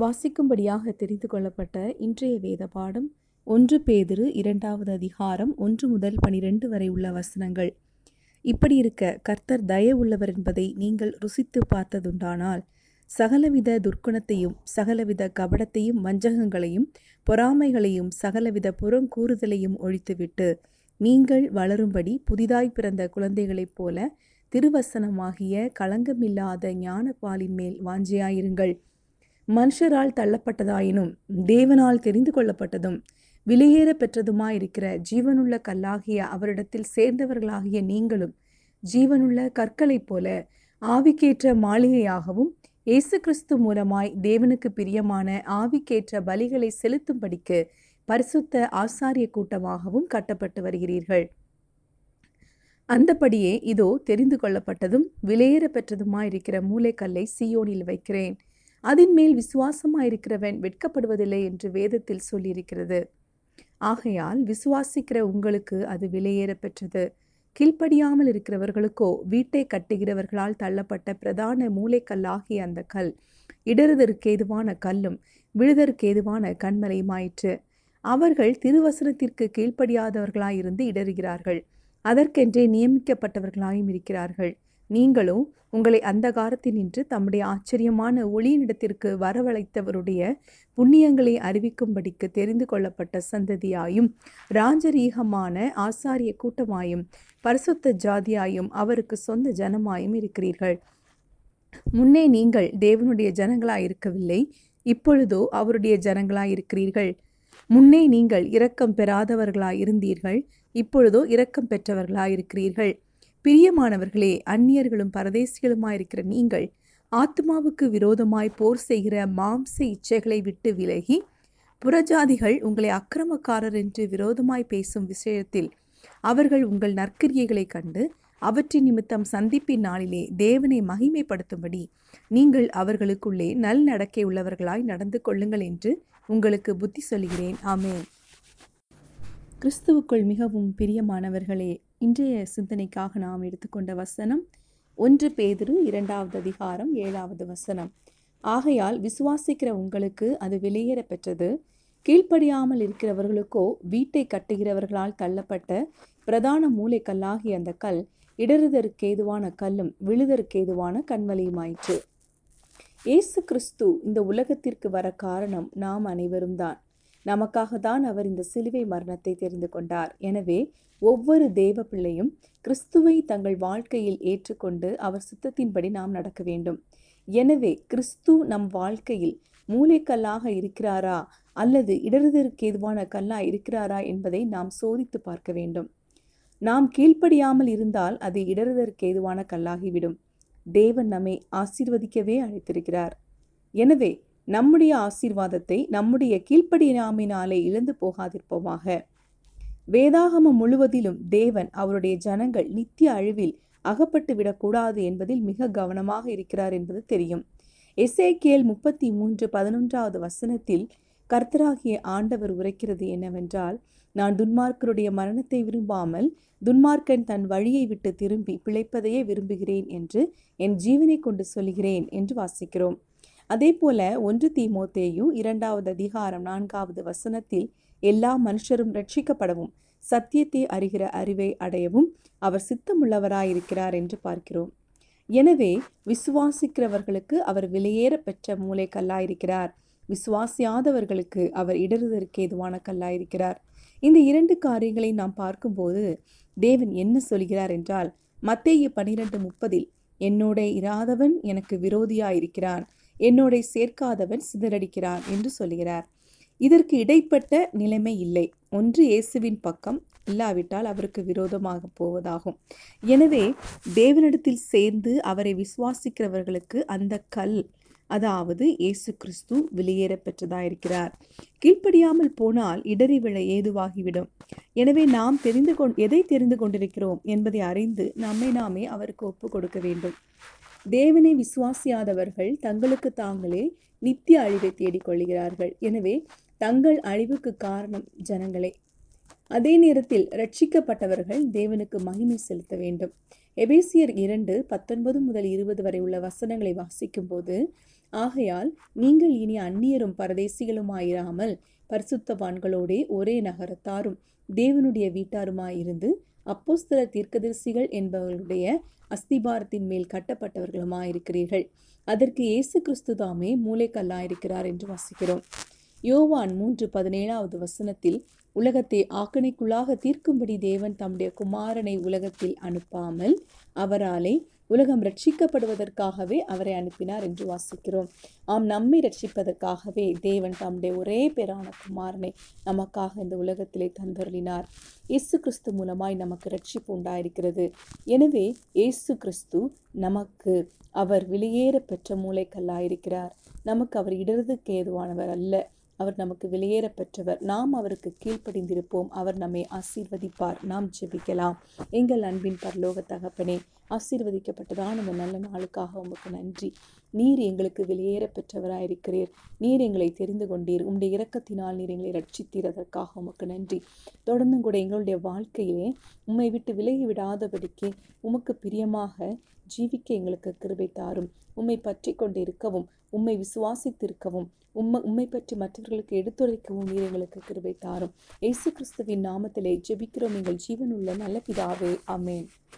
வாசிக்கும்படியாக தெரிந்து கொள்ளப்பட்ட இன்றைய வேத பாடம் ஒன்று பேதிரு இரண்டாவது அதிகாரம் ஒன்று முதல் பனிரெண்டு வரை உள்ள வசனங்கள். இப்படி இருக்க கர்த்தர் தயவுள்ளவர் என்பதை நீங்கள் ருசித்து பார்த்ததுண்டானால் சகலவித துர்க்குணத்தையும் சகலவித கபடத்தையும் வஞ்சகங்களையும் பொறாமைகளையும் சகலவித புறங்கூறுதலையும் ஒழித்துவிட்டு நீங்கள் வளரும்படி புதிதாய் பிறந்த குழந்தைகளைப் போல திருவசனமாகிய களங்கமில்லாத ஞானப்பாலின் மேல் வாஞ்சியாயிருங்கள். மனுஷரால் தள்ளப்பட்டதாயினும் தேவனால் தெரிந்து கொள்ளப்பட்டதும் விலையேற பெற்றதுமாயிருக்கிற ஜீவனுள்ள கல்லாகிய அவரிடத்தில் சேர்ந்தவர்களாகிய நீங்களும் ஜீவனுள்ள கற்களைப் போல ஆவிக்கேற்ற மாளிகையாகவும் இயேசு கிறிஸ்து மூலமாய் தேவனுக்கு பிரியமான ஆவிக்கேற்ற பலிகளை செலுத்தும்படிக்கு பரிசுத்த ஆசாரிய கூட்டமாகவும் கட்டப்பட்டு வருகிறீர்கள். அந்தபடியே இதோ தெரிந்து கொள்ளப்பட்டதும் விலையேற பெற்றதுமாயிருக்கிற மூளைக்கல்லை சியோனில் வைக்கிறேன். அதன் மேல் விசுவாசமாயிருக்கிறவன் வெட்கப்படுவதில்லை என்று வேதத்தில் சொல்லியிருக்கிறது. ஆகையால் விசுவாசிக்கிற உங்களுக்கு அது விலையேற பெற்றது. கீழ்ப்படியாமல் இருக்கிறவர்களுக்கோ வீட்டை கட்டுகிறவர்களால் தள்ளப்பட்ட பிரதான மூளைக்கல்லாகிய அந்த கல் இடறுதற்கேதுவான கல்லும் விழுதற்கேதுவான கண்மலையுமாயிற்று. அவர்கள் திருவசனத்திற்கு கீழ்ப்படியாதவர்களாயிருந்து இடறுகிறார்கள். அதற்கென்றே நியமிக்கப்பட்டவர்களாயும் இருக்கிறார்கள். நீங்களும் உங்களை அந்தகாரத்தினின்று தம்முடைய ஆச்சரியமான ஒளியினிடத்திற்கு வரவழைத்தவருடைய புண்ணியங்களை அறிவிக்கும்படிக்கு தெரிந்து கொள்ளப்பட்ட சந்ததியாயும் ராஜரீகமான ஆசாரிய கூட்டமாயும் பரிசுத்த ஜாதியாயும் அவருக்கு சொந்த ஜனமாயும் இருக்கிறீர்கள். முன்னே நீங்கள் தேவனுடைய ஜனங்களாய் இருக்கவில்லை இப்பொழுதோ அவருடைய ஜனங்களாய் இருக்கிறீர்கள் முன்னே நீங்கள் இரக்கம் பெறாதவர்களாய் இருந்தீர்கள் இப்பொழுதோ இரக்கம் பெற்றவர்களாய் இருக்கிறீர்கள் பிரியமானவர்களே அந்நியர்களும் பரதேசிகளுமாயிருக்கிற நீங்கள் ஆத்மாவுக்கு விரோதமாய் போர் செய்கிற மாம்ச இச்சைகளை விட்டு விலகி புறஜாதிகள் உங்களை அக்கிரமக்காரர் என்று விரோதமாய் பேசும் விஷயத்தில் அவர்கள் உங்கள் நற்கிரியைகளை கண்டு அவற்றின் நிமித்தம் சந்திப்பின் நாளிலே தேவனை மகிமைப்படுத்தும்படி நீங்கள் அவர்களுக்குள்ளே நல் நடக்கை உள்ளவர்களாய் நடந்து கொள்ளுங்கள் என்று உங்களுக்கு புத்தி சொல்கிறேன் ஆமேன். கிறிஸ்துவுக்குள் மிகவும் பிரியமானவர்களே இன்றைய சிந்தனைக்காக நாம் எடுத்துக்கொண்ட வசனம் ஒன்று பேதிரு இரண்டாவது அதிகாரம் ஏழாவது வசனம். ஆகையால் விசுவாசிக்கிற உங்களுக்கு அது வெளியேற பெற்றது. கீழ்ப்படியாமல் இருக்கிறவர்களுக்கோ வீட்டை கட்டுகிறவர்களால் தள்ளப்பட்ட பிரதான மூளைக்கல்லாகிய அந்த கல் இடறுதற்கேதுவான கல்லும் விழுதற்கேதுவான கண்மலையுமாயிற்று. இயேசு கிறிஸ்து இந்த உலகத்திற்கு வர காரணம் நாம் அனைவரும் தான். நமக்காக தான் அவர் இந்த சிலுவை மரணத்தை தெரிந்து கொண்டார். எனவே ஒவ்வொரு தேவ பிள்ளையும் கிறிஸ்துவை தங்கள் வாழ்க்கையில் ஏற்றுக்கொண்டு அவர் சுத்தத்தின்படி நாம் நடக்க வேண்டும். எனவே கிறிஸ்து நம் வாழ்க்கையில் மூளைக்கல்லாக இருக்கிறாரா? அல்லது இடறுதற்கு எதுவான கல்லா இருக்கிறாரா என்பதை நாம் சோதித்து பார்க்க வேண்டும். நாம் கீழ்ப்படியாமல் இருந்தால் அது இடறுதற்கு ஏதுவான கல்லாகிவிடும். தேவன் நம்மை ஆசீர்வதிக்கவே அழைத்திருக்கிறார். எனவே நம்முடைய ஆசீர்வாதத்தை நம்முடைய கீழ்ப்படியாமினாலே இழந்து போகாதிருப்போமாக. வேதாகமம் முழுவதிலும் தேவன் அவருடைய ஜனங்கள் நித்திய அழிவில் அகப்பட்டு விடக்கூடாது என்பதில் மிக கவனமாக இருக்கிறார் என்பது தெரியும். எசேக்கியல் முப்பத்தி மூன்று பதினொன்றாவது வசனத்தில் கர்த்தராகிய ஆண்டவர் உரைக்கிறது என்னவென்றால் நான் துன்மார்க்கருடைய மரணத்தை விரும்பாமல் துன்மார்க்கன் தன் வழியை விட்டு திரும்பி பிழைப்பதையே விரும்புகிறேன் என்று என் ஜீவனை கொண்டு சொல்கிறேன் என்று வாசிக்கிறோம். அதே போல ஒன்று தீமோத்தேயு இரண்டாவது அதிகாரம் நான்காவது வசனத்தில் எல்லா மனுஷரும் ரட்சிக்கப்படவும் சத்தியத்தை அறிகிற அறிவை அடையவும் அவர் சித்தமுள்ளவராயிருக்கிறார் என்று பார்க்கிறோம். எனவே விசுவாசிக்கிறவர்களுக்கு அவர் விலையேற பெற்ற மூளை கல்லாயிருக்கிறார் விசுவாசியாதவர்களுக்கு அவர் இடறுதற்கு ஏதுவான கல்லாயிருக்கிறார். இந்த இரண்டு காரியங்களை நாம் பார்க்கும்போது தேவன் என்ன சொல்கிறார் என்றால் மத்தேய பனிரெண்டு முப்பதில் என்னோட இராதவன் எனக்கு விரோதியாயிருக்கிறான். என்னோட சேர்க்காதவன் சிதறடிக்கிறான் என்று சொல்கிறார். இதற்கு இடைப்பட்ட நிலைமை இல்லை. ஒன்று இயேசுவின் பக்கம் இல்லாவிட்டால் அவருக்கு விரோதமாக போவதாகும். எனவே தேவனிடத்தில் சேர்ந்து அவரை விசுவாசிக்கிறவர்களுக்கு அந்த கல் அதாவது இயேசு கிறிஸ்து வெளியேற பெற்றதாயிருக்கிறார். கீழ்ப்படியாமல் போனால் இடறி விழ ஏதுவாகிவிடும். எனவே நாம் தெரிந்து கொண் எதை தெரிந்து கொண்டிருக்கிறோம் என்பதை அறிந்து நம்மை நாமே அவருக்கு ஒப்பு கொடுக்க வேண்டும். தேவனை விசுவாசியாதவர்கள் தங்களுக்கு தாங்களே நித்திய அழிவை தேடிக்கொள்கிறார்கள் எனவே தங்கள் அழிவுக்கு காரணம் ஜனங்களே. அதே நேரத்தில் ரட்சிக்கப்பட்டவர்கள் தேவனுக்கு மகிமை செலுத்த வேண்டும். எபேசியர் இரண்டு பத்தொன்பது முதல் இருபது வரை உள்ள வசனங்களை வாசிக்கும் போது ஆகையால் நீங்கள் இனி அந்நியரும் பரதேசிகளுமாயிராமல் பரிசுத்தவான்களோடே ஒரே நகரத்தாரும் தேவனுடைய வீட்டாருமாயிருந்து அப்போஸ்தல தீர்க்கதரிசிகள் என்பவர்களுடைய அஸ்திபாரத்தின் மேல் கட்டப்பட்டவர்களுமாயிருக்கிறீர்கள். அதற்கு இயேசு கிறிஸ்து தாமே மூளைக்கல்லாயிருக்கிறார் என்று வாசிக்கிறோம். யோவான் மூன்று பதினேழாவது வசனத்தில் உலகத்தை ஆக்கணைக்குள்ளாக தீர்க்கும்படி தேவன் தம்முடைய குமாரனை உலகத்தில் அனுப்பாமல் அவராலே உலகம் ரட்சிக்கப்படுவதற்காகவே அவரை அனுப்பினார் என்று வாசிக்கிறோம். ஆம் நம்மை ரட்சிப்பதற்காகவே தேவன் தம்முடைய ஒரே பேரான குமாரனை நமக்காக இந்த உலகத்திலே தந்தருளினார். இயேசு கிறிஸ்து மூலமாய் நமக்கு ரட்சிப்பு உண்டாயிருக்கிறது. எனவே இயேசு கிறிஸ்து நமக்கு அவர் வெளியேற பெற்ற மூளைக்கல்லாயிருக்கிறார். நமக்கு அவர் இடறதுக்கு ஏதுவானவர் அல்ல. அவர் நமக்கு வெளியேற பெற்றவர் நாம் அவருக்கு கீழ்ப்படிந்திருப்போம். அவர் நம்மை ஆசீர்வதிப்பார். நாம் ஜெபிக்கலாம். எங்கள் அன்பின் பரலோக தகப்பனே ஆசீர்வதிக்கப்பட்டதான நம்ம நல்ல நாளுக்காக உமக்கு நன்றி. நீர் எங்களுக்கு வெளியேற பெற்றவராயிருக்கிறீர். நீர் எங்களை தெரிந்து கொண்டீர். உம்முடைய இரக்கத்தினால் நீர் எங்களை ரட்சித்தீரதற்காக உமக்கு நன்றி. தொடர்ந்தும் கூட எங்களுடைய வாழ்க்கையிலே உம்மை விட்டு விலகி விடாதபடிக்கு உமக்கு பிரியமாக ஜீவிக்க எங்களுக்கு கிருபை தாரும். உம்மை பற்றி கொண்டு இருக்கவும் உம்மை விசுவாசித்திருக்கவும் உம்மை உம்மை பற்றி மற்றவர்களுக்கு எடுத்துரைக்கவும் நீர் எங்களுக்கு கிருபை தாரும். இயேசு கிறிஸ்துவின் நாமத்திலே ஜெபிக்கிறோம். எங்கள் ஜீவனுள்ள நல்ல பிதாவே. அமேன்